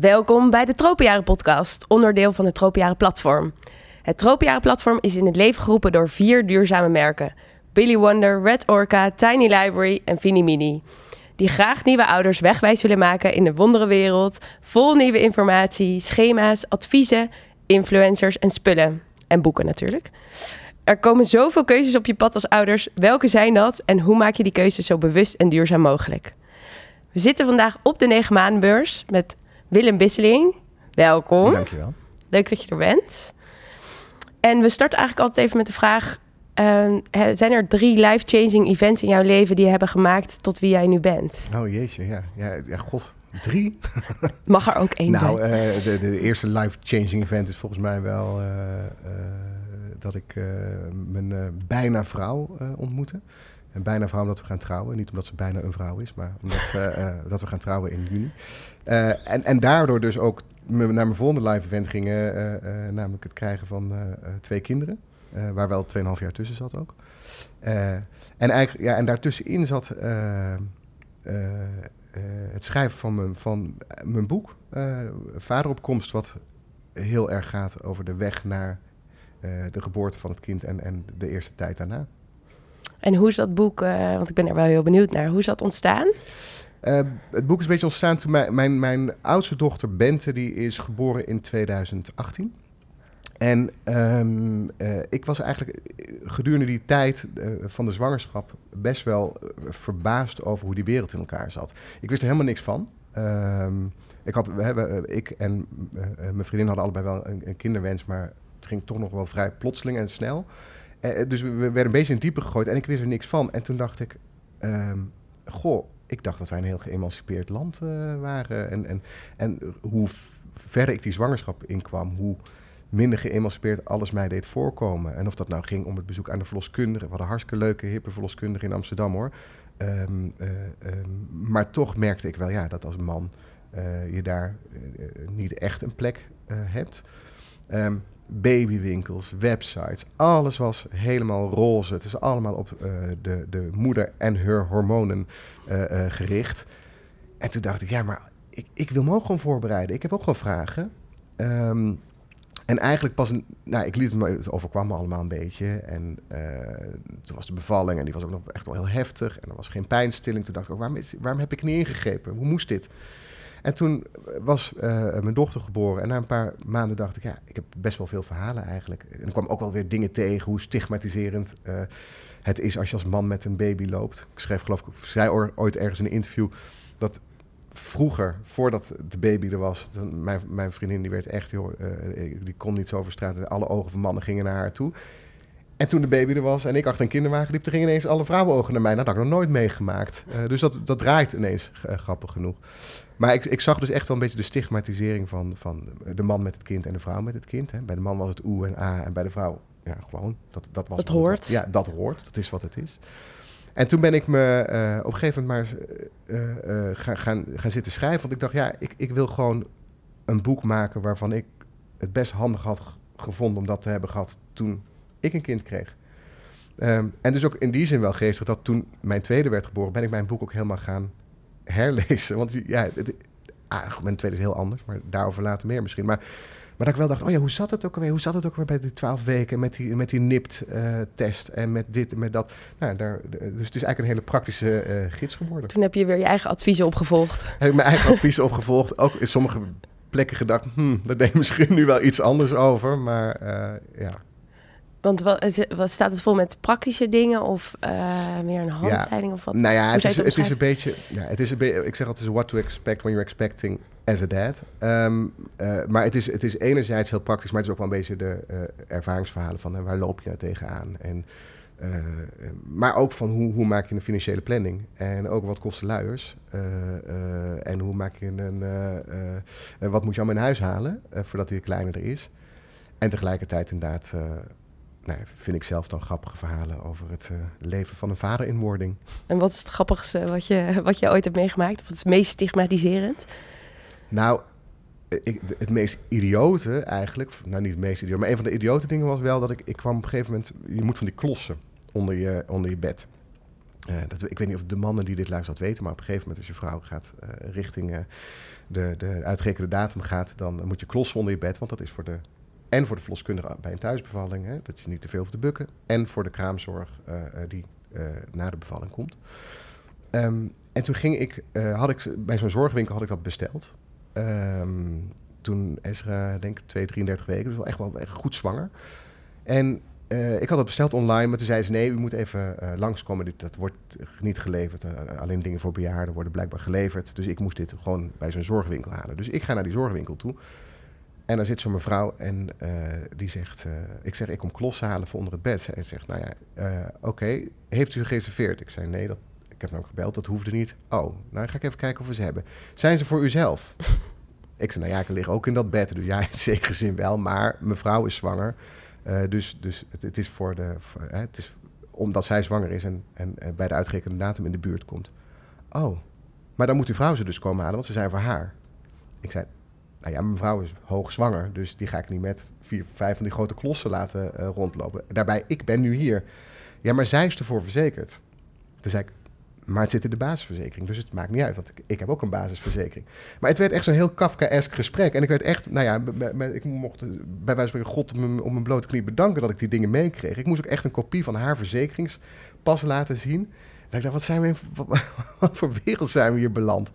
Welkom bij de Tropenjaren podcast, onderdeel van het Tropenjaren platform. Het Tropenjaren platform is in het leven geroepen door vier duurzame merken. Billy Wonder, Red Orca, Tiny Library en Fini Mini. Die graag nieuwe ouders wegwijs willen maken in de wonderenwereld, vol nieuwe informatie, schema's, adviezen, influencers en spullen. En boeken natuurlijk. Er komen zoveel keuzes op je pad als ouders. Welke zijn dat en hoe maak je die keuzes zo bewust en duurzaam mogelijk? We zitten vandaag op de 9 maandenbeurs met Willem Bisseling. Welkom. Dankjewel. Leuk dat je er bent. En we starten eigenlijk altijd even met de vraag... uh, zijn er drie life-changing events in jouw leven... die hebben gemaakt tot wie jij nu bent? Oh jeetje, ja. Ja, ja god, drie? Mag er ook één nou, zijn? Nou, uh, de, de, eerste life-changing event is volgens mij wel... Uh, dat ik mijn bijna vrouw ontmoette. En bijna vrouw omdat we gaan trouwen. Niet omdat ze bijna een vrouw is, maar omdat ze, uh, dat we gaan trouwen in juni. Uh, en, en daardoor dus ook me, naar mijn volgende live event gingen. Uh, namelijk het krijgen van twee kinderen. waar wel 2,5 jaar tussen zat ook. en, eigenlijk, ja, en daartussenin zat het schrijven van mijn, van mijn boek. Vaderopkomst, wat heel erg gaat over de weg naar de geboorte van het kind en, en de eerste tijd daarna. En hoe is dat boek, uh, want ik ben er wel heel benieuwd naar, hoe is dat ontstaan? Uh, het boek is een beetje ontstaan toen mijn, mijn, oudste dochter Bente, die is geboren in 2018. En um, uh, ik was eigenlijk gedurende die tijd van de zwangerschap best wel verbaasd over hoe die wereld in elkaar zat. Ik wist er helemaal niks van. Um, ik, had, we hebben, ik en mijn vriendin hadden allebei wel een kinderwens, maar het ging toch nog wel vrij plotseling en snel. Uh, dus we, we, werden een beetje in diepe gegooid en ik wist er niks van. En toen dacht ik, um, goh, ik dacht dat wij een heel geëmancipeerd land uh, waren. En, en, en hoe verder ik die zwangerschap inkwam, hoe minder geëmancipeerd alles mij deed voorkomen. En of dat nou ging om het bezoek aan de verloskundige. We hadden hartstikke leuke, hippe verloskundige in Amsterdam hoor. Uh, um, maar toch merkte ik wel ja, dat als man je daar niet echt een plek hebt. Um, babywinkels, websites, alles was helemaal roze. Het is allemaal op uh, de, de moeder en haar hormonen uh, uh, gericht. En toen dacht ik, ja, maar ik, ik wil me ook gewoon voorbereiden. Ik heb ook gewoon vragen. Um, en eigenlijk pas, nou, ik liet het me, het overkwam me allemaal een beetje. En toen was de bevalling en die was ook nog echt wel heel heftig. En er was geen pijnstilling. Toen dacht ik ook, waarom, is, waarom heb ik niet ingegrepen? Hoe moest dit? En toen was uh, mijn dochter geboren. En na een paar maanden dacht ik, ja, ik heb best wel veel verhalen eigenlijk. En ik kwam ook wel weer dingen tegen, hoe stigmatiserend uh, het is als je als man met een baby loopt. Ik schreef geloof ik, zei ooit ergens in een interview dat vroeger, voordat de baby er was, mijn, mijn vriendin die werd echt, joh, uh, die kon niet zo over straat. Alle ogen van mannen gingen naar haar toe. En toen de baby er was en ik achter een kinderwagen liep, er gingen ineens alle vrouwenogen naar mij. Nou, dat had ik nog nooit meegemaakt. Uh, dus dat, dat draait ineens uh, grappig genoeg. Maar ik, ik zag dus echt wel een beetje de stigmatisering van, van de man met het kind en de vrouw met het kind. Hè. Bij de man was het oe en a en bij de vrouw, ja, gewoon. Dat, dat, was dat hoort. Het, ja, dat hoort. Dat is wat het is. En toen ben ik me uh, op een gegeven moment maar gaan, gaan, gaan zitten schrijven. Want ik dacht, ja, ik, ik wil gewoon een boek maken waarvan ik het best handig had gevonden om dat te hebben gehad toen ik een kind kreeg. Um, en dus ook in die zin wel geestig dat toen mijn tweede werd geboren, ben ik mijn boek ook helemaal gaan herlezen. Want ja, het, ah, mijn tweede is heel anders, maar daarover later meer misschien. Maar, maar dat ik wel dacht, oh ja, hoe zat het ook alweer? Hoe zat het ook weer bij die twaalf weken met die, met die NIPT-test uh, en met dit en met dat? Nou, daar, dus het is eigenlijk een hele praktische uh, gids geworden. Toen heb je weer je eigen adviezen opgevolgd. Heb ik mijn eigen adviezen opgevolgd. Ook in sommige plekken gedacht, hmm, daar denk ik misschien nu wel iets anders over. Maar uh, ja, want wat, wat, staat het vol met praktische dingen of uh, meer een handleiding ja. of wat? Nou ja, het is, het is, een beetje. Ja, het is een beetje. Ik zeg altijd: what to expect when you're expecting as a dad. Um, uh, maar het is, het is enerzijds heel praktisch, maar het is ook wel een beetje de uh, ervaringsverhalen van waar loop je nou tegenaan. En, maar ook van hoe, hoe maak je een financiële planning. En ook wat kosten luiers. en hoe maak je een. wat moet je allemaal in huis halen voordat hij kleiner is. En tegelijkertijd inderdaad nou, vind ik zelf dan grappige verhalen over het uh, leven van een vader in wording. En wat is het grappigste wat je, wat je ooit hebt meegemaakt? Of het meest stigmatiserend? Nou, ik, het meest idiote eigenlijk, nou niet het meest idiote, maar een van de idiote dingen was wel dat ik, ik kwam op een gegeven moment, je moet van die klossen onder je, onder je bed. Uh, dat, ik weet niet of de mannen die dit luisteren dat weten, maar op een gegeven moment als je vrouw gaat uh, richting de, de uitgerekende datum gaat, dan moet je klossen onder je bed. Want dat is voor de, en voor de verloskundige bij een thuisbevalling, hè, dat je niet te veel hoeft te bukken. En voor de kraamzorg uh, die uh, na de bevalling komt. Um, en toen ging ik, had ik, bij zo'n zorgwinkel had ik dat besteld. Um, toen Ezra, denk ik, 2, 33 weken, dus wel echt wel echt goed zwanger. En ik had dat besteld online, maar toen zei ze: nee, u moet even langskomen. dat wordt niet geleverd. Alleen dingen voor bejaarden worden blijkbaar geleverd. Dus ik moest dit gewoon bij zo'n zorgwinkel halen. Dus ik ga naar die zorgwinkel toe. En daar zit zo'n mevrouw en die zegt: Ik zeg, ik kom klossen halen voor onder het bed. Zij zegt: Nou ja, oké, okay. heeft u gereserveerd? Ik zei: Nee, dat, ik heb nog gebeld, dat hoefde niet. Oh, nou dan ga ik even kijken of we ze hebben. Zijn ze voor uzelf? ik zei: Nou ja, ik lig ook in dat bed. Dus ja, in zekere zin wel, maar mevrouw is zwanger. Dus dus het, het, is voor de. Voor, hè, het is omdat zij zwanger is en, en, en, bij de uitgerekende datum in de buurt komt. Oh, maar dan moet uw vrouw ze dus komen halen, want ze zijn voor haar. Ik zei, nou ja, mijn vrouw is hoogzwanger, dus die ga ik niet met vier, vijf van die grote klossen laten uh, rondlopen. Daarbij, ik ben nu hier. Ja, maar zij is ervoor verzekerd. Toen zei ik, maar het zit in de basisverzekering, dus het maakt niet uit, want ik, ik heb ook een basisverzekering. Maar het werd echt zo'n heel Kafka-esk gesprek. En ik werd echt, nou ja, ik mocht bij wijze van God op mijn, blote knie bedanken dat ik die dingen meekreeg. Ik moest ook echt een kopie van haar verzekeringspas laten zien. En ik dacht, wat zijn we wat voor wereld zijn we hier beland?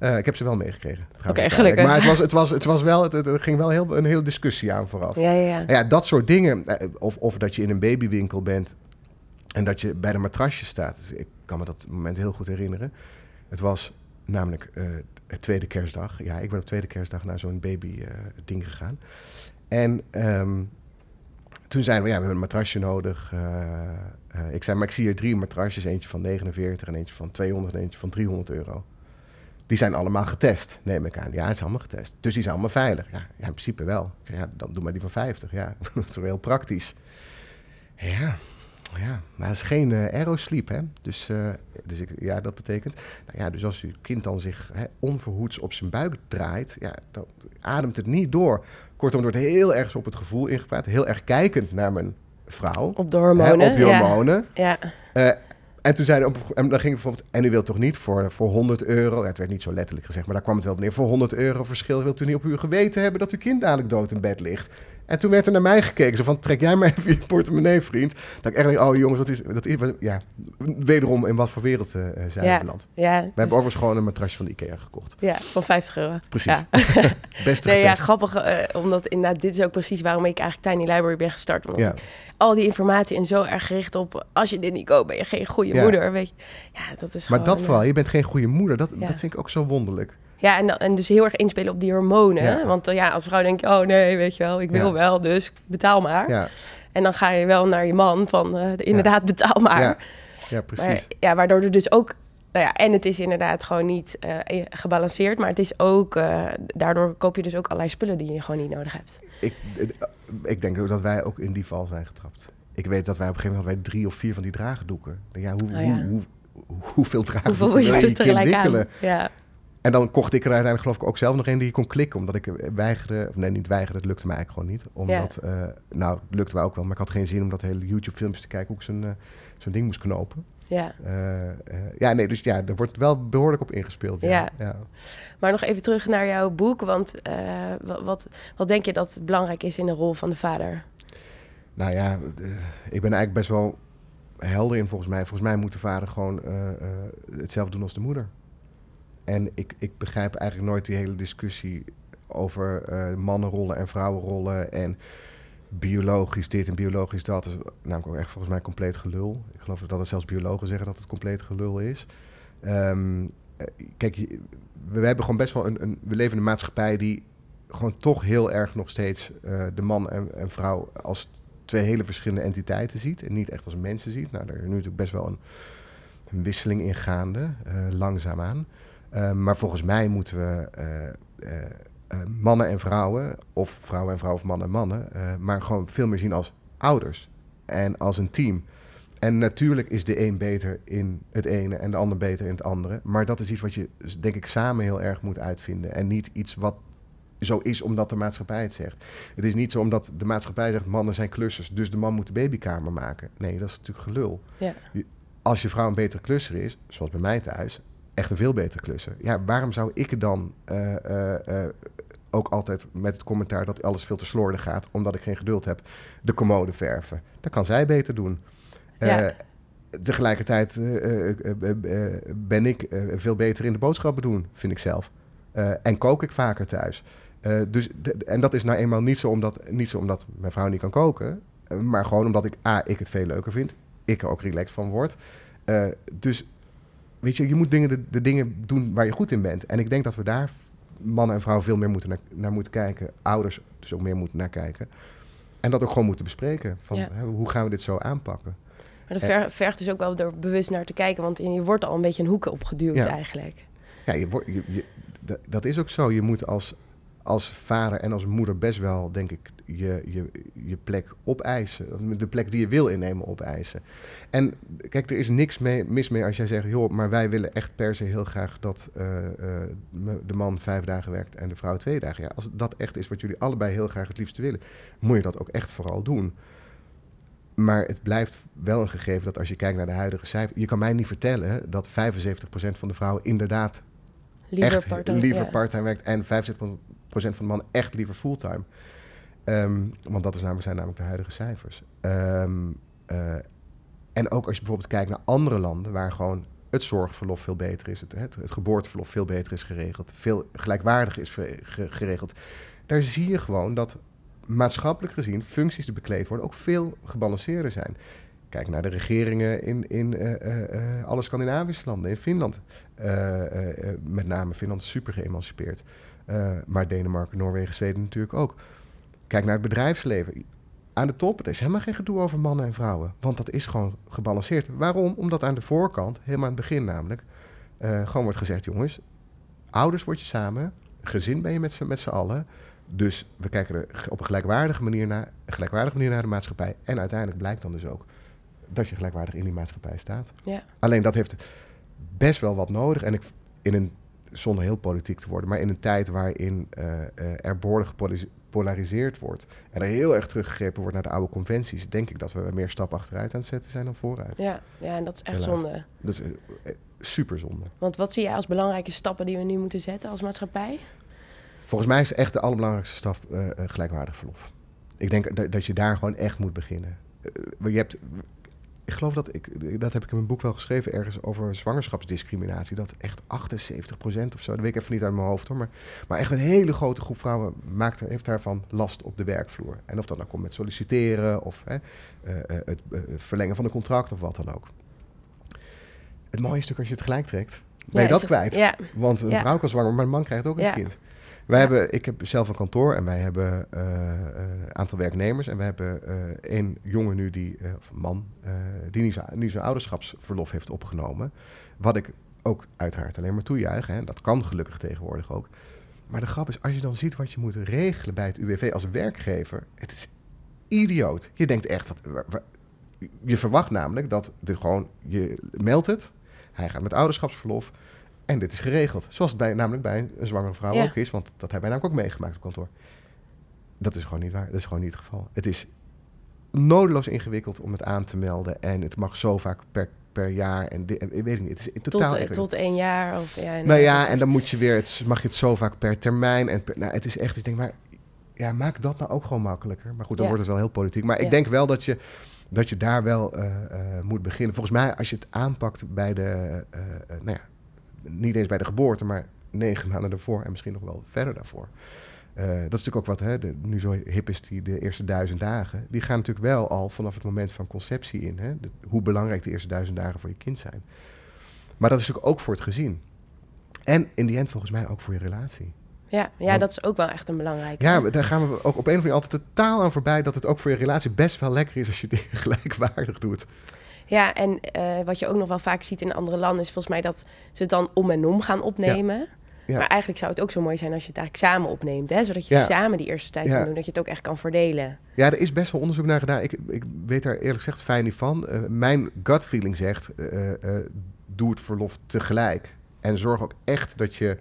Uh, ik heb ze wel meegekregen. Oké, okay, gelukkig. Maar het was, het was, het was wel, het, het ging wel heel, een hele discussie aan vooraf. Ja, ja, ja. ja dat soort dingen. eh, Of, of dat je in een babywinkel bent en dat je bij de matrasje staat. Dus ik kan me dat moment heel goed herinneren. Het was namelijk uh, het tweede kerstdag. Ja, ik ben op tweede kerstdag naar zo'n baby-ding uh, gegaan. En um, toen zeiden we, ja, we hebben een matrasje nodig. Uh, ik zei, maar ik zie hier drie matrasjes. Eentje van 49 en eentje van 200 en eentje van 300 euro. Die zijn allemaal getest, neem ik aan. Ja, het is allemaal getest. Dus die zijn allemaal veilig. Ja, ja in principe wel. Ik zei, ja, dan doe maar die van 50. Ja, dat is wel heel praktisch. Ja, ja, maar het is geen uh, aerosleep, hè. Dus, uh, dus ik, ja, dat betekent... Nou ja, dus als uw kind dan zich hè, onverhoeds op zijn buik draait... Ja, dan ademt het niet door. Kortom, wordt heel erg op het gevoel ingepraat. Heel erg kijkend naar mijn vrouw. Op de hormonen. Hè, op die hormonen. Ja. ja. Uh, en toen zeiden en dan ging bijvoorbeeld, en u wilt toch niet voor, voor 100 euro, het werd niet zo letterlijk gezegd, maar daar kwam het wel neer, voor 100 euro verschil wilt u niet op uw geweten hebben dat uw kind dadelijk dood in bed ligt. En toen werd er naar mij gekeken, zo van, trek jij maar even je portemonnee, vriend. Dat ik echt denk, oh jongens, dat is, dat is ja, wederom in wat voor wereld uh, zijn ja, we beland. Ja, we hebben overigens gewoon een matrasje van de Ikea gekocht. Ja, van 50 euro. Precies. Ja. Beste Nee, ja, grappig, uh, omdat inderdaad, dit is ook precies waarom ik eigenlijk Tiny Library ben gestart. Omdat Ja. al die informatie en zo erg gericht op, als je dit niet koopt, ben je geen goede Ja. moeder, weet je. Ja, dat is Maar gewoon, dat vooral, eh, je bent geen goede moeder, dat, dat vind ik ook zo wonderlijk. Ja, en, en dus heel erg inspelen op die hormonen. Want eh, ja, als vrouw denk je, oh nee, weet je wel, ik wil wel, dus betaal maar. Ja, En dan ga je wel naar je man van, eh, inderdaad, betaal maar. ja, ja precies. Maar ja, waardoor er dus ook, nou ja, en het is inderdaad gewoon niet eh, gebalanceerd, maar het is ook, daardoor koop je dus ook allerlei spullen die je gewoon niet nodig hebt. Ik, ik denk ook dat wij ook in die val zijn getrapt. Ik weet dat wij op een gegeven moment hadden wij drie of vier van die draagdoeken. Ja, hoe, Oh ja. Hoe, hoe, hoeveel draagdoeken Hoeveel wil je tegelijk wikkelen? Ja, En dan kocht ik er uiteindelijk geloof ik ook zelf nog een die je kon klikken. Omdat ik weigerde, of nee niet weigerde, het lukte mij eigenlijk gewoon niet. Omdat, eh, nou het lukte mij ook wel, maar ik had geen zin om dat hele YouTube filmpjes te kijken hoe ik zo'n eh, zo'n ding moest knopen. ja. Eh, ja, nee, dus ja, er wordt wel behoorlijk op ingespeeld. Ja. Ja. ja. Maar nog even terug naar jouw boek, want wa- wat, wat denk je dat belangrijk is in de rol van de vader? Nou ja, ik ben eigenlijk best wel helder in volgens mij. Volgens mij moet de vader gewoon eh, eh, hetzelfde doen als de moeder. En ik, ik begrijp eigenlijk nooit die hele discussie over eh, mannenrollen en vrouwenrollen en biologisch dit en biologisch dat. Is namelijk ook echt volgens mij compleet gelul. Ik geloof dat het zelfs biologen zeggen dat het compleet gelul is. Ehm, eh, kijk, we, hebben gewoon best wel een, een... We leven in een maatschappij die gewoon toch heel erg nog steeds de man en vrouw als twee hele verschillende entiteiten ziet. En niet echt als mensen ziet. Nou, daar is nu natuurlijk best wel een, wisseling in gaande, eh, langzaamaan. Eh, maar volgens mij moeten we eh, mannen en vrouwen, of vrouwen en vrouwen of mannen en mannen, maar gewoon veel meer zien als ouders en als een team. En natuurlijk is de een beter in het ene en de ander beter in het andere. Maar dat is iets wat je, denk ik, samen heel erg moet uitvinden. En niet iets wat zo is omdat de maatschappij het zegt. Het is niet zo omdat de maatschappij zegt mannen zijn klussers, dus de man moet de babykamer maken. Nee, dat is natuurlijk gelul. Ja. Als je vrouw een betere klusser is, zoals bij mij thuis, echt een veel betere klusser. Ja, waarom zou ik dan eh, eh, eh, ook altijd met het commentaar dat alles veel te slordig gaat, omdat ik geen geduld heb, de commode verven? Dat kan zij beter doen. Ja. Tegelijkertijd ben ik veel beter in de boodschappen doen, vind ik zelf. En kook ik vaker thuis. Eh, dus de- en dat is nou eenmaal niet zo, omdat, niet zo omdat mijn vrouw niet kan koken, eh, maar gewoon omdat ik, A, ik het veel leuker vind, ik er ook relaxed van word. Eh, dus weet je, je moet dingen, de, de dingen doen waar je goed in bent. En ik denk dat we daar mannen en vrouwen veel meer moeten naar, naar moeten kijken. Ouders dus ook meer moeten naar kijken. En dat ook gewoon moeten bespreken. Van, Ja. hè, hoe gaan we dit zo aanpakken? Maar dat ver- vergt dus ook wel door bewust naar te kijken, want je wordt al een beetje een hoek opgeduwd Ja. eigenlijk. Ja, je, wordt- je, dat is ook zo. Je moet als, als vader en als moeder best wel, denk ik, je, je, je plek opeisen. De plek die je wil innemen opeisen. En kijk, er is niks mee, mis mee als jij zegt... joh, maar wij willen echt per se heel graag dat eh, eh, de man vijf dagen werkt en de vrouw twee dagen. Ja, als dat echt is wat jullie allebei heel graag het liefste willen... moet je dat ook echt vooral doen. Maar het blijft wel een gegeven dat als je kijkt naar de huidige cijfers... je kan mij niet vertellen dat 75% van de vrouwen inderdaad Liever echt part-time, liever ja. parttime werkt en 75% van de mannen echt liever fulltime. Ehm, want dat is namelijk, zijn namelijk de huidige cijfers. Ehm, eh, en ook als je bijvoorbeeld kijkt naar andere landen waar gewoon het zorgverlof veel beter is, het, het, geboorteverlof veel beter is geregeld, veel gelijkwaardig is geregeld. Daar zie je gewoon dat maatschappelijk gezien functies die bekleed worden ook veel gebalanceerder zijn. Kijk naar de regeringen in, in eh, eh, alle Scandinavische landen, in Finland. Met name Finland super geëmancipeerd. Eh, maar Denemarken, Noorwegen, Zweden natuurlijk ook. Kijk naar het bedrijfsleven. Aan de top, er is helemaal geen gedoe over mannen en vrouwen. Want dat is gewoon gebalanceerd. Waarom? Omdat aan de voorkant, helemaal aan het begin namelijk, eh, gewoon wordt gezegd: jongens, ouders word je samen, gezin ben je met z'n, met z'n allen. Dus we kijken er op een gelijkwaardige manier naar, een gelijkwaardige manier naar de maatschappij. En uiteindelijk blijkt dan dus ook dat je gelijkwaardig in die maatschappij staat. Ja. Alleen dat heeft best wel wat nodig. En ik, in een, zonder heel politiek te worden, maar in een tijd waarin eh, eh, er behoorlijk gepolariseerd wordt en er heel erg teruggegrepen wordt naar de oude conventies, denk ik dat we meer stappen achteruit aan het zetten zijn dan vooruit. Ja, ja, en dat is echt Helaas. zonde. Dat is eh, super zonde. Want wat zie jij als belangrijke stappen die we nu moeten zetten als maatschappij? Volgens mij is echt de allerbelangrijkste stap gelijkwaardig verlof. Ik denk dat, dat je daar gewoon echt moet beginnen. Je hebt, ik geloof dat ik, dat heb ik in mijn boek wel geschreven ergens over zwangerschapsdiscriminatie. Dat echt 78% of zo, dat weet ik even niet uit mijn hoofd hoor. Maar, maar echt een hele grote groep vrouwen maakt, heeft daarvan last op de werkvloer. En of dat nou komt met solliciteren of hè, eh, eh, het eh, verlengen van een contract of wat dan ook. Het mooie is natuurlijk als je het gelijk trekt, ben je Ja, dat kwijt. Ja, Want een Ja. vrouw kan zwanger, maar een man krijgt ook een Ja. kind. Wij Ja. hebben, ik heb zelf een kantoor en wij hebben eh, een aantal werknemers. En we hebben eh één jongen nu, die, eh, of een man, eh, die nu zijn, nu zijn ouderschapsverlof heeft opgenomen. Wat ik ook uiteraard alleen maar toejuich. Hè. Dat kan gelukkig tegenwoordig ook. Maar de grap is, als je dan ziet wat je moet regelen bij het UWV als werkgever, het is idioot. Je denkt echt, wat, wa- wa- je verwacht namelijk dat dit gewoon, je meldt het, hij gaat met ouderschapsverlof en dit is geregeld. Zoals het bij, namelijk bij een zwangere vrouw Ja. ook is, want dat hebben wij namelijk ook meegemaakt op kantoor. Dat is gewoon niet waar, dat is gewoon niet het geval. Het is nodeloos ingewikkeld om het aan te melden en het mag zo vaak per, per jaar en, ik weet niet, het is tot, totaal eh, ingewikkeld. tot één jaar. Of, ja, Nou ja, en dan moet je weer, het, mag je het zo vaak per termijn. En per- nou, het is echt, ik denk maar, ja, maak dat nou ook gewoon makkelijker. Maar goed, dan Ja. wordt het wel heel politiek. Maar ik denk wel dat je, dat je daar wel eh, eh, moet beginnen. Volgens mij, als je het aanpakt bij de, eh, eh, nou ja, niet eens bij de geboorte, maar negen maanden daarvoor en misschien nog wel verder daarvoor. Eh, dat is natuurlijk ook wat hè, de, nu zo hip is, die de eerste duizend dagen. Die gaan natuurlijk wel al vanaf het moment van conceptie in. Hè, de- hoe belangrijk de eerste duizend dagen voor je kind zijn. Maar dat is natuurlijk ook voor het gezin. En in die end volgens mij ook voor je relatie. ja, ja, Want- dat is ook wel echt een belangrijke. Ja, daar gaan we ook op een of andere manier altijd totaal aan voorbij... dat het ook voor je relatie best wel lekker is als je dingen gelijkwaardig doet. Ja, en eh, wat je ook nog wel vaak ziet in andere landen is volgens mij dat ze het dan om en om gaan opnemen. Ja. Maar eigenlijk zou het ook zo mooi zijn als je het eigenlijk samen opneemt, hè? zodat je Ja. samen die eerste tijd Ja. kan doen, dat je het ook echt kan verdelen. Ja, er is best wel onderzoek naar gedaan. Ik, ik weet daar eerlijk gezegd fijn niet van. Eh, mijn gut feeling zegt, eh, doe het verlof tegelijk. En zorg ook echt dat je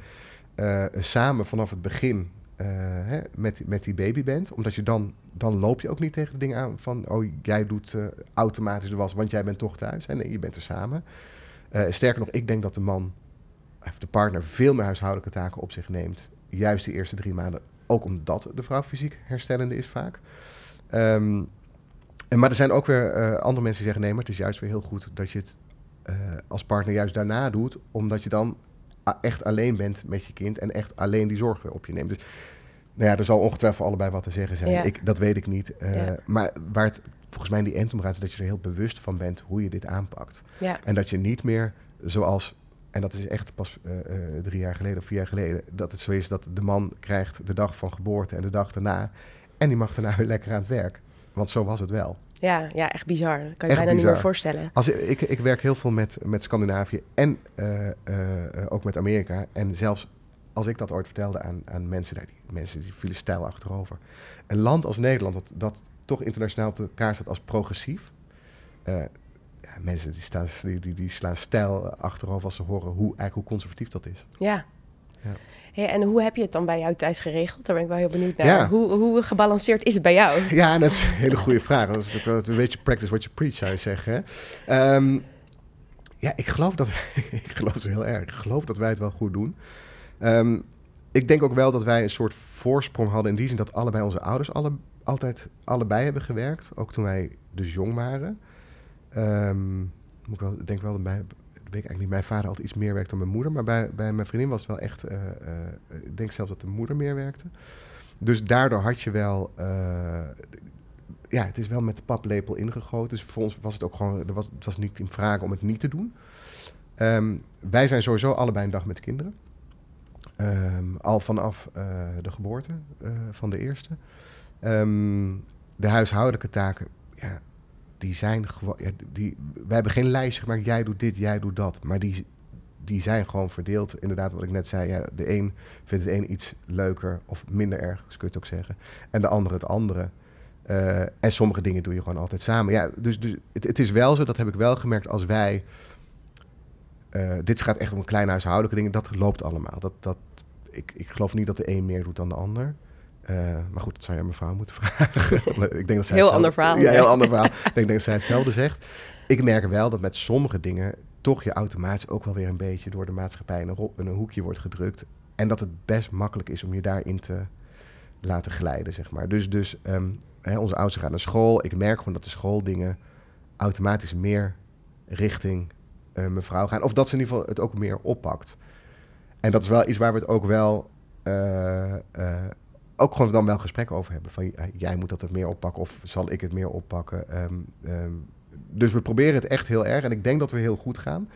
samen vanaf het begin hè, met, met die baby bent. Omdat je dan, dan loop je ook niet tegen de dingen aan van... oh, jij doet eh, automatisch de was, want jij bent toch thuis. En je bent er samen. Eh, sterker nog, ik denk dat de man of de partner veel meer huishoudelijke taken op zich neemt. Juist de eerste drie maanden. Ook omdat de vrouw fysiek herstellende is vaak. Ehm, en, maar er zijn ook weer eh, andere mensen die zeggen: nee, maar het is juist weer heel goed dat je het eh, als partner juist daarna doet, omdat je dan echt alleen bent met je kind en echt alleen die zorg weer op je neemt. Dus nou ja, er zal ongetwijfeld allebei wat te zeggen zijn. Ik, dat weet ik niet. Uh, Maar waar het volgens mij in die end om gaat, is dat je er heel bewust van bent hoe je dit aanpakt. Ja. En dat je niet meer zoals, en dat is echt pas uh, drie jaar geleden of vier jaar geleden, dat het zo is dat de man krijgt de dag van geboorte en de dag daarna. En die mag daarna weer lekker aan het werk. Want zo was het wel. Ja, ja echt bizar. Dat kan je bijna niet meer voorstellen. Als, ik, ik werk heel veel met, met Scandinavië en uh, uh, ook met Amerika. En zelfs als ik dat ooit vertelde aan, aan mensen, die mensen die vielen stijl achterover. Een land als Nederland, dat, dat toch internationaal op de kaart staat als progressief. Uh, ja, mensen die, staan, die, die, die slaan stijl achterover als ze horen hoe, eigenlijk hoe conservatief dat is. Ja. Hey, en hoe heb je het dan bij jou thuis geregeld? Daar ben ik wel heel benieuwd naar. Ja. Hoe, hoe gebalanceerd is het bij jou? Ja, dat is een hele goede vraag. Dat is natuurlijk wel een beetje practice what you preach, zou je zeggen. Um, ja, ik geloof dat ik geloof het heel erg. Ik geloof dat wij het wel goed doen. Um, ik denk ook wel dat wij een soort voorsprong hadden in die zin dat allebei onze ouders alle, altijd allebei hebben gewerkt. Ook toen wij dus jong waren. Um, moet ik wel, denk wel dat bij, weet ik eigenlijk niet. Mijn vader altijd iets meer werkte dan mijn moeder. Maar bij, bij mijn vriendin was het wel echt... Uh, uh, ik denk zelfs dat de moeder meer werkte. Dus daardoor had je wel... Ja, het is wel met de paplepel ingegoten. Dus voor ons was het ook gewoon... Er was, het was niet in vraag om het niet te doen. Um, wij zijn sowieso allebei een dag met kinderen. Um, al vanaf de geboorte van de eerste. Um, de huishoudelijke taken... Ja, die zijn gewoon. Ja, die, wij hebben geen lijstje gemaakt. Jij doet dit, jij doet dat. Maar die, die zijn gewoon verdeeld. Inderdaad, wat ik net zei. Ja, de een vindt het een iets leuker of minder erg, kun je het ook zeggen. En de andere het andere. Uh, en sommige dingen doe je gewoon altijd samen. Ja, dus, dus het, is wel zo, dat heb ik wel gemerkt als wij. Uh, dit gaat echt om kleine huishoudelijke dingen. Dat loopt allemaal. Dat, dat, ik, ik geloof niet dat de een meer doet dan de ander. Uh, maar goed, dat zou je aan mijn vrouw moeten vragen. ik denk dat zij heel ander verhaal. Ja, heel ander verhaal. ik denk dat zij hetzelfde zegt. Ik merk wel dat met sommige dingen toch je automatisch ook wel weer een beetje door de maatschappij in een, in een hoekje wordt gedrukt. En dat het best makkelijk is om je daarin te laten glijden, zeg maar. Dus, dus um, hè, onze ouders gaan naar school. Ik merk gewoon dat de schooldingen automatisch meer richting uh, mevrouw gaan. Of dat ze in ieder geval het ook meer oppakt. En dat is wel iets waar we het ook wel uh, uh, ook gewoon dan wel gesprekken over hebben. Van jij moet dat het meer oppakken of zal ik het meer oppakken. Um, um, dus we proberen het echt heel erg en ik denk dat we heel goed gaan.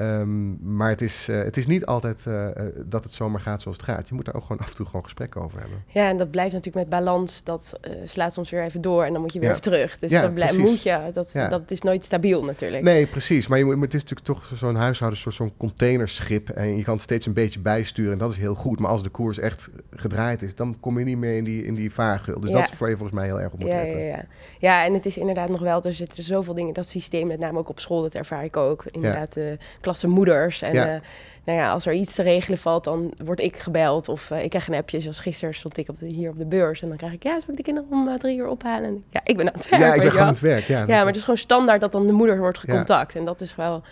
Um, maar het is, uh, het is niet altijd uh, dat het zomaar gaat zoals het gaat. Je moet daar ook gewoon af en toe gewoon gesprekken over hebben. Ja, en dat blijft natuurlijk met balans. Dat uh, slaat soms weer even door en dan moet je weer ja. even terug. Dus ja, blijft, moet je. Dat, ja. dat is nooit stabiel natuurlijk. Nee, precies. Maar je moet, het is natuurlijk toch zo'n huishouden, zo'n zo containerschip. En je kan het steeds een beetje bijsturen en dat is heel goed. Maar als de koers echt gedraaid is, dan kom je niet meer in die, in die vaargeul. Dus dat is voor je volgens mij heel erg op moet letten. Ja, ja. ja, en het is inderdaad nog wel, er zitten zoveel dingen, dat systeem met name ook op school, dat ervaar ik ook. Inderdaad, de klasse moeders. En ja. Uh, nou ja, als er iets te regelen valt, dan word ik gebeld. Of uh, ik krijg een appje, zoals gisteren stond ik op de, hier op de beurs. En dan krijg ik, ja, zal ik de kinderen om uh, drie uur ophalen? En, ja, ik ben aan het werk. Ja, ik ben gewoon aan het werk, ja. Ja, maar het is gewoon standaard dat dan de moeder wordt gecontact. Ja. En dat is wel,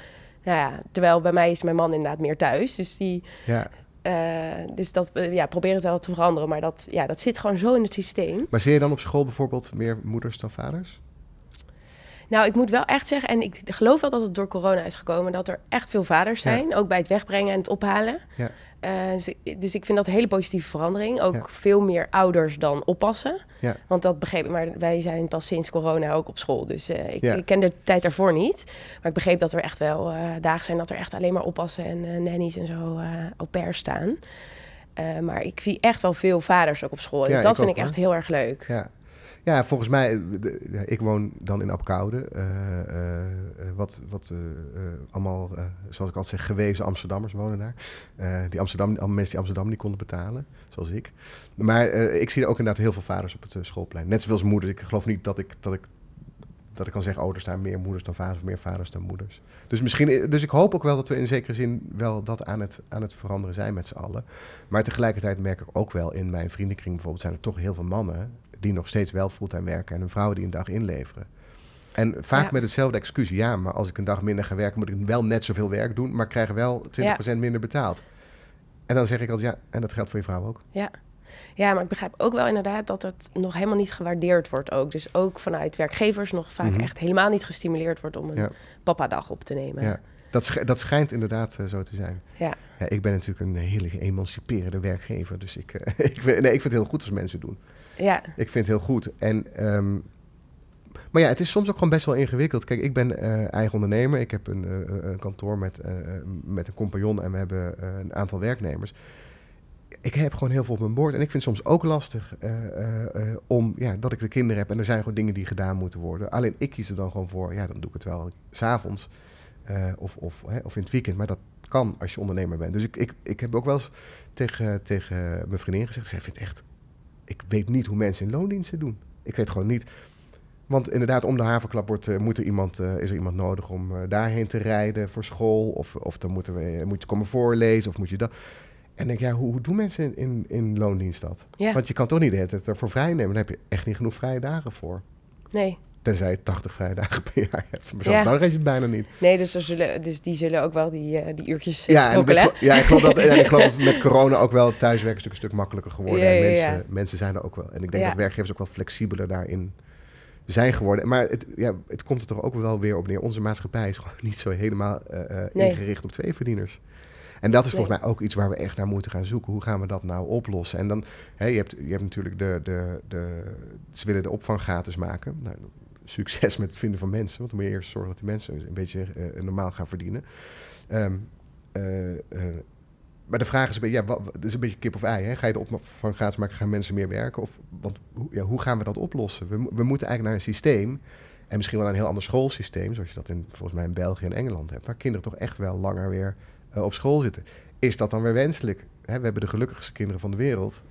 nou ja, terwijl bij mij is mijn man inderdaad meer thuis. Dus die... Ja. Dus dat, ja, probeer het wel te veranderen, maar dat, ja, dat zit gewoon zo in het systeem. Maar zie je dan op school bijvoorbeeld meer moeders dan vaders? Nou, ik moet wel echt zeggen, en ik geloof wel dat het door corona is gekomen, dat er echt veel vaders zijn, ja. ook bij het wegbrengen en het ophalen. Ja. Uh, dus, dus, ik vind dat een hele positieve verandering. Ook ja. veel meer ouders dan oppassen. Ja. Want dat begreep ik, maar wij zijn pas sinds corona ook op school. Dus uh, ik, ik, ken de tijd daarvoor niet. Maar ik begreep dat er echt wel uh, dagen zijn dat er echt alleen maar oppassen en nannies en zo au pair staan. maar ik zie echt wel veel vaders ook op school. Dus dat vind ik echt heel erg leuk. Ja. Ja, volgens mij, de, ik woon dan in Apkoude. Uh, wat wat allemaal, zoals ik altijd zeg, gewezen Amsterdammers wonen daar. die Amsterdam, mensen die Amsterdam niet konden betalen, zoals ik. Maar ik zie ook inderdaad heel veel vaders op het schoolplein. Net zoals moeders. Ik geloof niet dat ik, dat ik dat ik kan zeggen, oh, er staan meer moeders dan vaders of meer vaders dan moeders. Dus, misschien, dus ik hoop ook wel dat we in zekere zin wel dat aan het, aan het veranderen zijn met z'n allen. Maar tegelijkertijd merk ik ook wel in mijn vriendenkring bijvoorbeeld zijn er toch heel veel mannen die nog steeds wel fulltime werken en een vrouw die een dag inleveren. En vaak Ja. met hetzelfde excuus. Ja, maar als ik een dag minder ga werken, moet ik wel net zoveel werk doen, maar krijg wel 20% minder betaald. En dan zeg ik altijd, ja, en dat geldt voor je vrouw ook. Ja. ja, maar ik begrijp ook wel inderdaad dat het nog helemaal niet gewaardeerd wordt ook. Dus ook vanuit werkgevers nog vaak Mhm. echt helemaal niet gestimuleerd wordt om een Ja. papadag op te nemen. Ja. Dat, sch- dat schijnt inderdaad eh, zo te zijn. Ja. Ja, ik ben natuurlijk een hele emanciperende werkgever, dus ik, eh, ik, vind, nee, ik vind het heel goed als mensen doen. Ja. Ik vind het heel goed. En, ehm, maar ja, het is soms ook gewoon best wel ingewikkeld. Kijk, ik ben eh, eigen ondernemer. Ik heb een, eh, een kantoor met, eh, met een compagnon en we hebben eh, een aantal werknemers. Ik heb gewoon heel veel op mijn bord. En ik vind het soms ook lastig eh, eh, eh, om, ja, dat ik de kinderen heb. En er zijn gewoon dingen die gedaan moeten worden. Alleen ik kies er dan gewoon voor, ja, dan doe ik het wel s'avonds eh of, of, hè, of in het weekend. Maar dat kan als je ondernemer bent. Dus ik, ik, ik heb ook wel eens tegen, tegen mijn vriendin gezegd, zij vindt echt ik weet niet hoe mensen in loondiensten doen. Ik weet gewoon niet. Want inderdaad, om de havenklap wordt, eh, moet er iemand, eh, is er iemand nodig om eh, daarheen te rijden voor school. Of, of dan moeten we, moet je komen voorlezen of moet je dat. En denk, ja, hoe, hoe doen mensen in, in, in loondienst dat? ja. Want je kan toch niet de hele tijd ervoor vrij nemen. Daar heb je echt niet genoeg vrije dagen voor. Nee. Tenzij je 80 vrije dagen per jaar hebt. Maar zelfs Ja. dan je het bijna niet. Nee, dus, er zullen, dus die zullen ook wel die, eh, die uurtjes Ja, en sprokkelen. ja, ik geloof dat, en ik geloof dat met corona ook wel thuiswerken een stuk makkelijker geworden. Ja, En ja, mensen, ja. mensen zijn er ook wel. En ik denk Ja. dat werkgevers ook wel flexibeler daarin zijn geworden. Maar het, ja, het komt er toch ook wel weer op neer. Onze maatschappij is gewoon niet zo helemaal eh, eh, Nee. ingericht op tweeverdieners. En dat is volgens Nee. mij ook iets waar we echt naar moeten gaan zoeken. Hoe gaan we dat nou oplossen? En dan, hè, je, hebt, je hebt natuurlijk de, de, de... Ze willen de opvang gratis maken. Nou, succes met het vinden van mensen. Want dan moet je eerst zorgen dat die mensen een beetje eh, normaal gaan verdienen. Ehm, eh, eh, maar de vraag is, een beetje, ja, wat, is een beetje kip of ei. Hè? Ga je de opvang gratis maken, gaan mensen meer werken? Of, want ja, hoe gaan we dat oplossen? We, we moeten eigenlijk naar een systeem, en misschien wel een heel ander schoolsysteem, zoals je dat in, volgens mij in België en Engeland hebt, waar kinderen toch echt wel langer weer op school zitten. Is dat dan weer wenselijk? Hè, we hebben de gelukkigste kinderen van de wereld.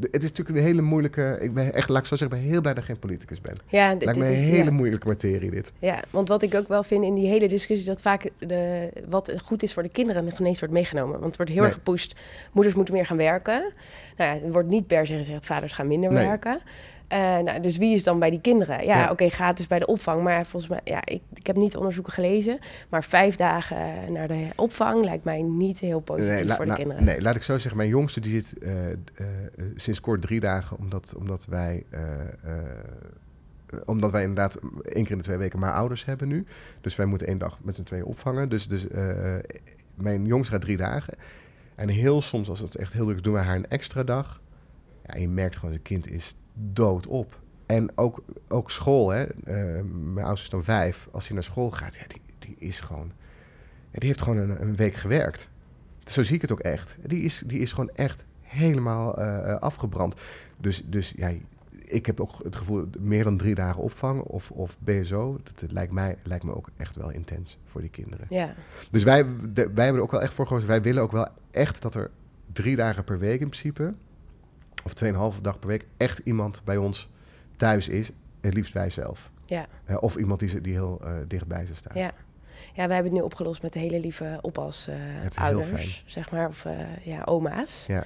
Het is natuurlijk een hele moeilijke. Ik ben echt, laat ik zo zeggen, ben heel blij dat ik geen politicus ben. Ja, dit, Lijkt me dit een is- hele ja. moeilijke materie, dit. Ja, want wat ik ook wel vind in die hele discussie, dat vaak de, wat goed is voor de kinderen nog ineens wordt meegenomen. Want het wordt heel Nee. erg gepusht, moeders moeten meer gaan werken. Nou ja, er wordt niet per se gezegd, vaders gaan minder Nee. werken. Eh, nou, dus wie is dan bij die kinderen? Ja, Ja. oké, gratis bij de opvang. Maar volgens mij, ja, ik, ik heb niet onderzoeken gelezen. Maar vijf dagen naar de opvang lijkt mij niet heel positief la- voor de la- kinderen. Nee, laat ik zo zeggen. Mijn jongste die zit eh, eh, sinds kort drie dagen, omdat, omdat wij. omdat wij inderdaad één keer in de twee weken maar ouders hebben nu. Dus wij moeten één dag met z'n tweeën opvangen. Dus, dus mijn jongste gaat drie dagen. En heel soms, als het echt heel druk is, doen wij haar een extra dag. Ja, je merkt gewoon, zijn kind is doodop. En ook, ook school, hè. Eh, mijn oudste is dan vijf. Als hij naar school gaat, ja, die, die is gewoon... Ja, die heeft gewoon een, een week gewerkt. Zo zie ik het ook echt. Die is, die is gewoon echt helemaal eh, eh, afgebrand. Dus, dus ja, ik heb ook het gevoel, meer dan drie dagen opvang of, of BSO, dat, dat lijkt, mij, lijkt me ook echt wel intens voor die kinderen. Ja, Dus wij, de- wij hebben er ook wel echt voor gekozen. Wij willen ook wel echt dat er drie dagen per week in principe, of tweeënhalve dag per week, echt iemand bij ons thuis is. Het liefst wij zelf. ja, of iemand die, die heel eh, dichtbij ze staat. ja. Ja, we hebben het nu opgelost met de hele lieve oppas heel ouders, zeg maar, of eh, ja, oma's. Ja.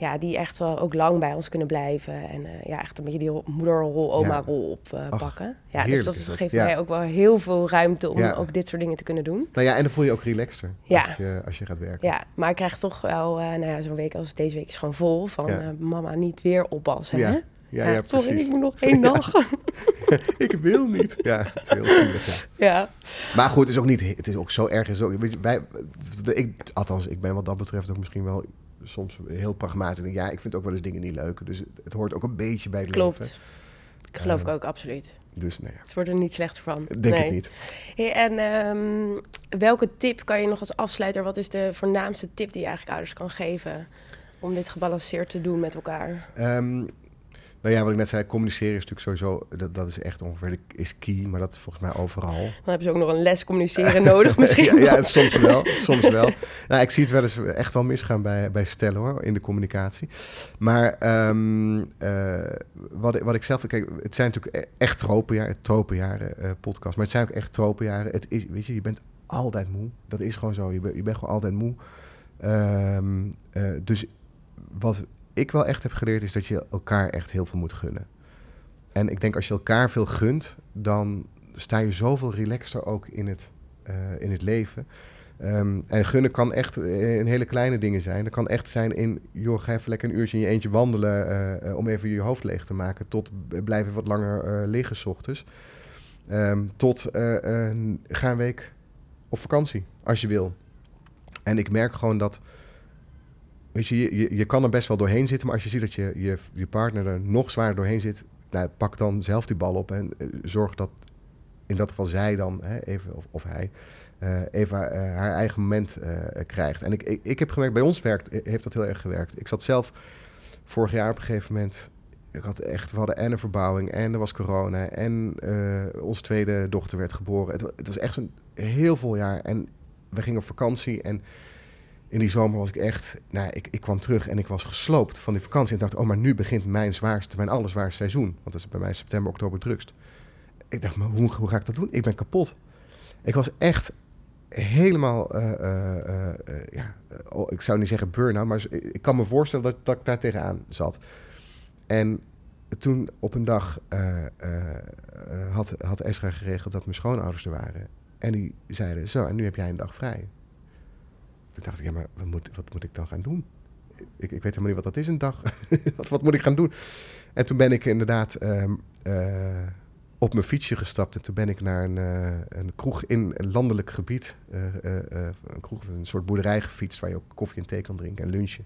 Ja, die echt wel ook lang bij ons kunnen blijven. En eh, ja, echt een beetje die ro- moederrol, oma-rol oppakken. ja, dus dat geeft Ja. mij ook wel heel veel ruimte om Ja. ook dit soort dingen te kunnen doen. Nou ja, en dan voel je ook relaxter Ja. als, je, als je gaat werken. Ja, maar ik krijg toch wel, eh, nou ja, zo'n week als deze week is gewoon vol van eh, mama niet weer oppassen. Ja. Hè? Ja, ja, sorry, precies. ik moet nog één dag. ik wil niet. Ja, het is heel zielig. Ja. Maar goed, het is ook niet. Het is ook zo erg. Is ook, weet je, wij, ik, althans, ik ben wat dat betreft ook misschien wel soms heel pragmatisch. Ja, ik vind ook wel eens dingen niet leuk. Dus het, hoort ook een beetje bij het Klopt. leven. Ik geloof ik Eh, ook, absoluut. Dus nee, Het wordt er niet slechter van. denk Nee. ik niet. Hey, en ehm, welke tip kan je nog als afsluiter, wat is de voornaamste tip die je eigenlijk ouders kan geven om dit gebalanceerd te doen met elkaar? Ehm, nou ja, wat ik net zei, communiceren is natuurlijk sowieso, dat, dat is echt ongeveer, de- is key, maar dat is volgens mij overal. Dan hebben ze ook nog een les communiceren nodig misschien. ja, ja, soms wel, soms wel. Nou, ik zie het wel eens echt wel misgaan bij, bij stellen hoor, in de communicatie. Maar ehm, eh, wat, ik- wat ik zelf, kijk, het zijn natuurlijk e- echt tropenjaren, tropenjaren eh podcast, maar het zijn ook echt tropenjaren. Het is, weet je, je bent altijd moe. Dat is gewoon zo. Je, bent je bent gewoon altijd moe. Ehm, eh, dus wat ik wel echt heb geleerd is dat je elkaar echt heel veel moet gunnen. en ik denk als je elkaar veel gunt, dan sta je zoveel relaxter ook in het, eh, in het leven. Ehm, en gunnen kan echt in hele kleine dingen zijn. Dat kan echt zijn in, joh, ga even lekker een uurtje in je eentje wandelen eh, eh, om even je hoofd leeg te maken. Tot blijven wat langer liggen s ochtends. Um, tot ga een week op vakantie, als je wil. En ik merk gewoon dat, je, je, kan er best wel doorheen zitten, maar als je ziet dat je, je, je partner er nog zwaarder doorheen zit, nou, pak dan zelf die bal op en zorg dat in dat geval zij dan, hè, even, of, of hij, uh, even uh, haar eigen moment krijgt. En ik, ik, ik, heb gemerkt, bij ons werkt, heeft dat heel erg gewerkt. Ik zat zelf vorig jaar op een gegeven moment, ik had echt, we hadden en een verbouwing en er was corona en onze tweede dochter werd geboren. Het, het was echt een heel vol jaar en we gingen op vakantie en in die zomer was ik echt, nou, ik, ik kwam terug en ik was gesloopt van die vakantie. En dacht, oh, maar nu begint mijn zwaarste, mijn allerzwaarste seizoen. Want dat is bij mij september, oktober drukst ik dacht, maar hoe, ga ik dat doen? Ik ben kapot. Ik was echt helemaal, uh, uh, ja, oh, ik zou niet zeggen burn-out, maar ik kan me voorstellen dat, dat ik daar tegenaan zat. En toen op een dag had, had Esra geregeld dat mijn schoonouders er waren. En die zeiden, zo, en nu heb jij een dag vrij. Toen dacht ik, ja, maar wat moet, wat moet ik dan gaan doen? Ik, ik weet helemaal niet wat dat is, een dag. wat, wat moet ik gaan doen? En toen ben ik inderdaad... Ehm, op mijn fietsje gestapt en toen ben ik naar een, uh, een kroeg in een landelijk gebied. Uh, een kroeg, een soort boerderij gefietst waar je ook koffie en thee kan drinken en lunchen.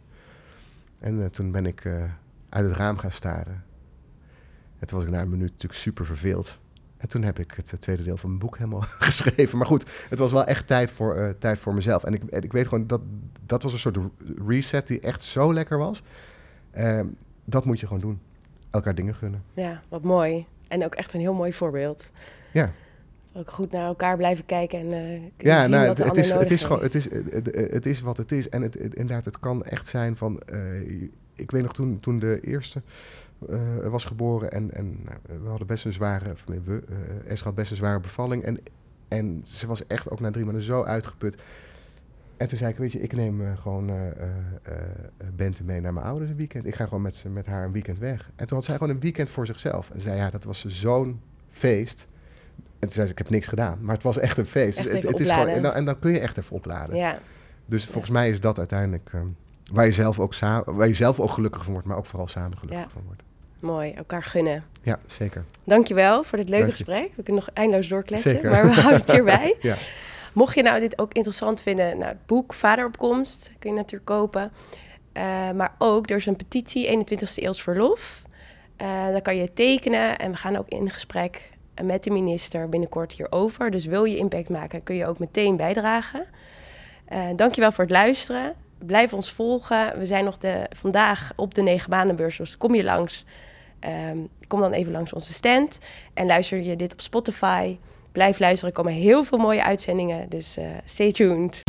En toen ben ik uit het raam gaan staren. En toen was ik na een minuut natuurlijk super verveeld. En toen heb ik het tweede deel van mijn boek helemaal geschreven. Maar goed, het was wel echt tijd voor, tijd voor mezelf. En ik, ik weet gewoon dat dat was een soort reset die echt zo lekker was. Ehm, dat moet je gewoon doen. Elkaar dingen gunnen. Ja, wat mooi. En ook echt een heel mooi voorbeeld. Ja. Ook goed naar elkaar blijven kijken en uh, ja, zien nou, wat het, het, is, het is gewoon, het is, het, het, is wat het is. En het, inderdaad, het kan echt zijn van, ik weet nog toen, toen de eerste uh, was geboren en, en nou, we hadden best een zware, of we, uh, Esra had best een zware bevalling en, en ze was echt ook na drie maanden zo uitgeput. En toen zei ik, weet je, ik neem uh, gewoon Bente mee naar mijn ouders een weekend. Ik ga gewoon met, met haar een weekend weg. En toen had zij gewoon een weekend voor zichzelf. En zei, ja, dat was zo'n feest. En toen zei ze, ik heb niks gedaan. Maar het was echt een feest. Echt het, het is gewoon, en, dan, en dan kun je echt even opladen. Ja. Dus volgens mij is dat uiteindelijk um, waar, je zelf ook waar je zelf ook gelukkig van wordt, maar ook vooral samen gelukkig ja. van wordt. Mooi, elkaar gunnen. Ja, zeker. Dankjewel voor dit leuke gesprek. We kunnen nog eindeloos doorkletsen, maar we houden het hierbij. ja. Mocht je nou dit ook interessant vinden, nou, het boek Vaderopkomst kun je natuurlijk kopen. Uh, maar ook, er is een petitie, 21ste eeuws verlof. Uh, daar kan je tekenen en we gaan ook in gesprek met de minister binnenkort hierover. Dus wil je impact maken, kun je ook meteen bijdragen. Uh, dankjewel voor het luisteren. Blijf ons volgen. We zijn nog de, vandaag op de negen banenbeurs, dus kom je langs. Um, kom dan even langs onze stand en luister je dit op Spotify... Blijf luisteren, er komen heel veel mooie uitzendingen. Dus uh, stay tuned.